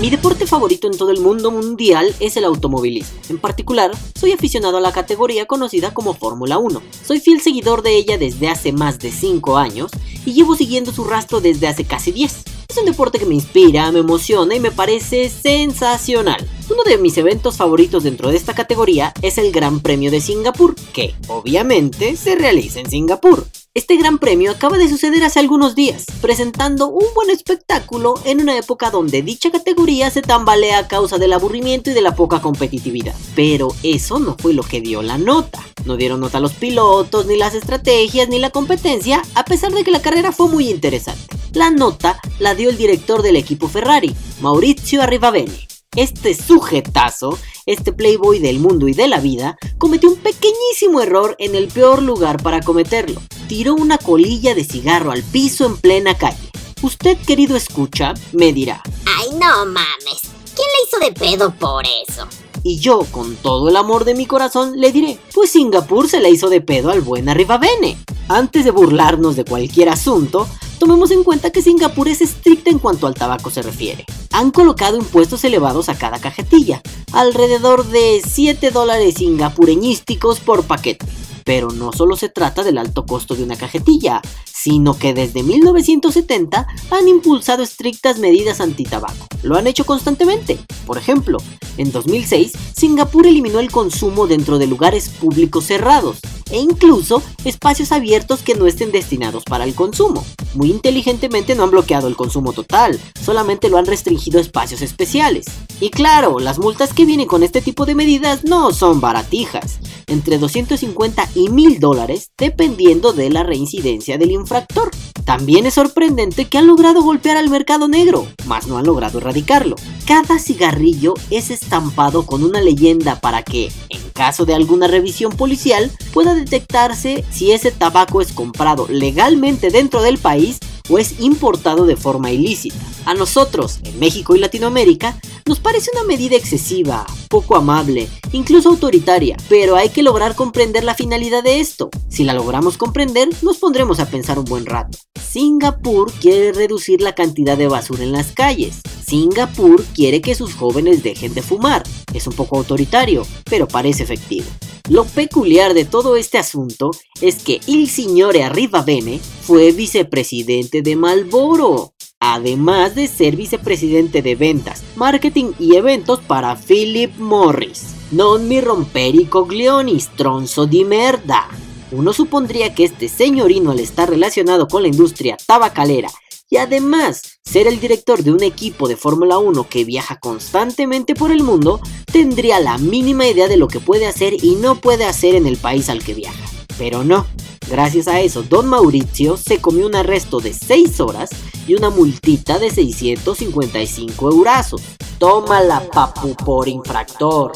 Mi deporte favorito en todo el mundo mundial es el automovilismo. En particular, soy aficionado a la categoría conocida como Fórmula 1. Soy fiel seguidor de ella desde hace más de 5 años y llevo siguiendo su rastro desde hace casi 10. Es un deporte que me inspira, me emociona y me parece sensacional. Uno de mis eventos favoritos dentro de esta categoría es el Gran Premio de Singapur, que obviamente se realiza en Singapur. Este gran premio acaba de suceder hace algunos días, presentando un buen espectáculo en una época donde dicha categoría se tambalea a causa del aburrimiento y de la poca competitividad. Pero eso no fue lo que dio la nota. No dieron nota los pilotos, ni las estrategias, ni la competencia, a pesar de que la carrera fue muy interesante. La nota la dio el director del equipo Ferrari, Maurizio Arrivabene. Este sujetazo, este playboy del mundo y de la vida, cometió un pequeñísimo error en el peor lugar para cometerlo. Tiró una colilla de cigarro al piso en plena calle. Usted, querido escucha, me dirá. Ay, no mames. ¿Quién le hizo de pedo por eso? Y yo, con todo el amor de mi corazón, le diré, pues Singapur se le hizo de pedo al buen Arrivabene. Antes de burlarnos de cualquier asunto, tomemos en cuenta que Singapur es estricta en cuanto al tabaco se refiere. Han colocado impuestos elevados a cada cajetilla, alrededor de 7 dólares singapureñísticos por paquete. Pero no solo se trata del alto costo de una cajetilla, sino que desde 1970 han impulsado estrictas medidas antitabaco. Lo han hecho constantemente. Por ejemplo, en 2006, Singapur eliminó el consumo dentro de lugares públicos cerrados e incluso espacios abiertos que no estén destinados para el consumo. Muy inteligentemente no han bloqueado el consumo total, solamente lo han restringido a espacios especiales. Y claro, las multas que vienen con este tipo de medidas no son baratijas, entre 250 y 1000 dólares dependiendo de la reincidencia del infractor. También es sorprendente que han logrado golpear al mercado negro, mas no han logrado erradicarlo. Cada cigarrillo es estampado con una leyenda para que, en caso de alguna revisión policial, pueda detectarse si ese tabaco es comprado legalmente dentro del país o es importado de forma ilícita. A nosotros, en México y Latinoamérica, nos parece una medida excesiva, poco amable, incluso autoritaria, pero hay que lograr comprender la finalidad de esto. Si la logramos comprender, nos pondremos a pensar un buen rato. Singapur quiere reducir la cantidad de basura en las calles. Singapur quiere que sus jóvenes dejen de fumar. Es un poco autoritario, pero parece efectivo. Lo peculiar de todo este asunto es que il signore Arrivabene fue vicepresidente de Malboro, además de ser vicepresidente de ventas, marketing y eventos para Philip Morris. Non mi romperi coglioni, stronzo di merda. Uno supondría que este señorino al estar relacionado con la industria tabacalera y además ser el director de un equipo de Fórmula 1 que viaja constantemente por el mundo, tendría la mínima idea de lo que puede hacer y no puede hacer en el país al que viaja. Pero no, gracias a eso, Don Mauricio se comió un arresto de 6 horas y una multita de 655 eurazos. Tómala, papu, por infractor.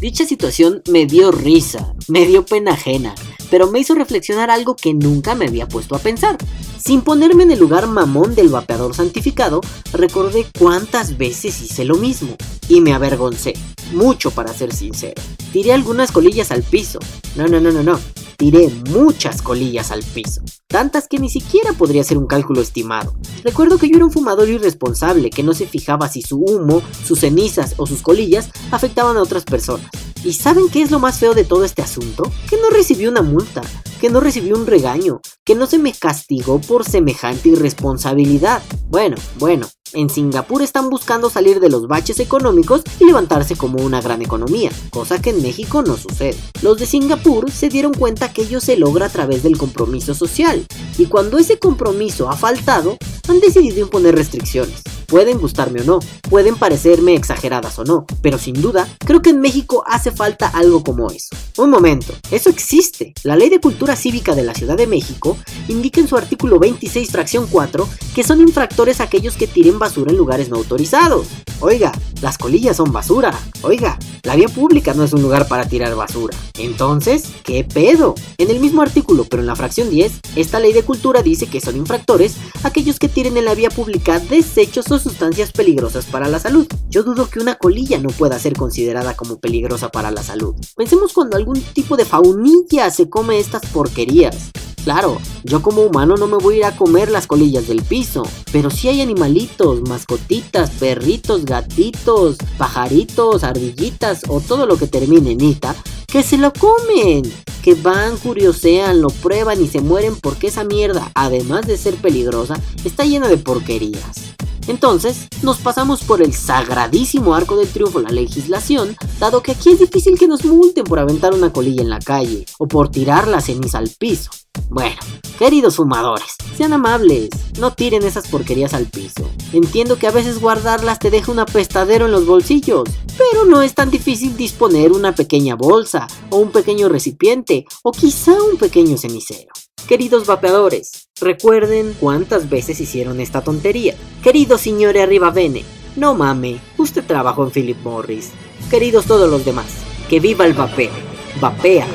Dicha situación me dio risa, me dio pena ajena, pero me hizo reflexionar algo que nunca me había puesto a pensar. Sin ponerme en el lugar mamón del vapeador santificado, recordé cuántas veces hice lo mismo y me avergoncé, mucho para ser sincero. Tiré algunas colillas al piso. No, no, no, no, no. Tiré muchas colillas al piso, tantas que ni siquiera podría ser un cálculo estimado. Recuerdo que yo era un fumador irresponsable que no se fijaba si su humo, sus cenizas o sus colillas afectaban a otras personas. ¿Y saben qué es lo más feo de todo este asunto? Que no recibí una multa, que no recibí un regaño, que no se me castigó por semejante irresponsabilidad. Bueno, bueno, en Singapur están buscando salir de los baches económicos y levantarse como una gran economía, cosa que en México no sucede. Los de Singapur se dieron cuenta que ello se logra a través del compromiso social, y cuando ese compromiso ha faltado, han decidido imponer restricciones. Pueden gustarme o no, pueden parecerme exageradas o no, pero sin duda, creo que en México hace falta algo como eso. Un momento, eso existe. La Ley de Cultura Cívica de la Ciudad de México indica en su artículo 26, fracción 4, que son infractores aquellos que tiren basura en lugares no autorizados. Oiga, las colillas son basura. Oiga, la vía pública no es un lugar para tirar basura. Entonces, ¿qué pedo? En el mismo artículo, pero en la fracción 10, esta ley de cultura dice que son infractores aquellos que tiren en la vía pública desechos o sustancias peligrosas para la salud. Yo dudo que una colilla no pueda ser considerada como peligrosa para la salud. Pensemos cuando algún tipo de faunilla se come estas porquerías. Claro, yo como humano no me voy a ir a comer las colillas del piso, pero si hay animalitos, mascotitas, perritos, gatitos, pajaritos, ardillitas o todo lo que termine en ita, que se lo comen, que van, curiosean, lo prueban y se mueren porque esa mierda, además de ser peligrosa, está llena de porquerías. Entonces, nos pasamos por el sagradísimo arco del triunfo la legislación, dado que aquí es difícil que nos multen por aventar una colilla en la calle o por tirar la ceniza al piso. Bueno, queridos fumadores, sean amables, no tiren esas porquerías al piso. Entiendo que a veces guardarlas te deja un apestadero en los bolsillos, pero no es tan difícil disponer una pequeña bolsa, o un pequeño recipiente, o quizá un pequeño cenicero. Queridos vapeadores, recuerden cuántas veces hicieron esta tontería. Querido señor Arribavene, no mame, usted trabajó en Philip Morris. Queridos todos los demás, que viva el vapeo. Vapea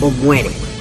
o muere.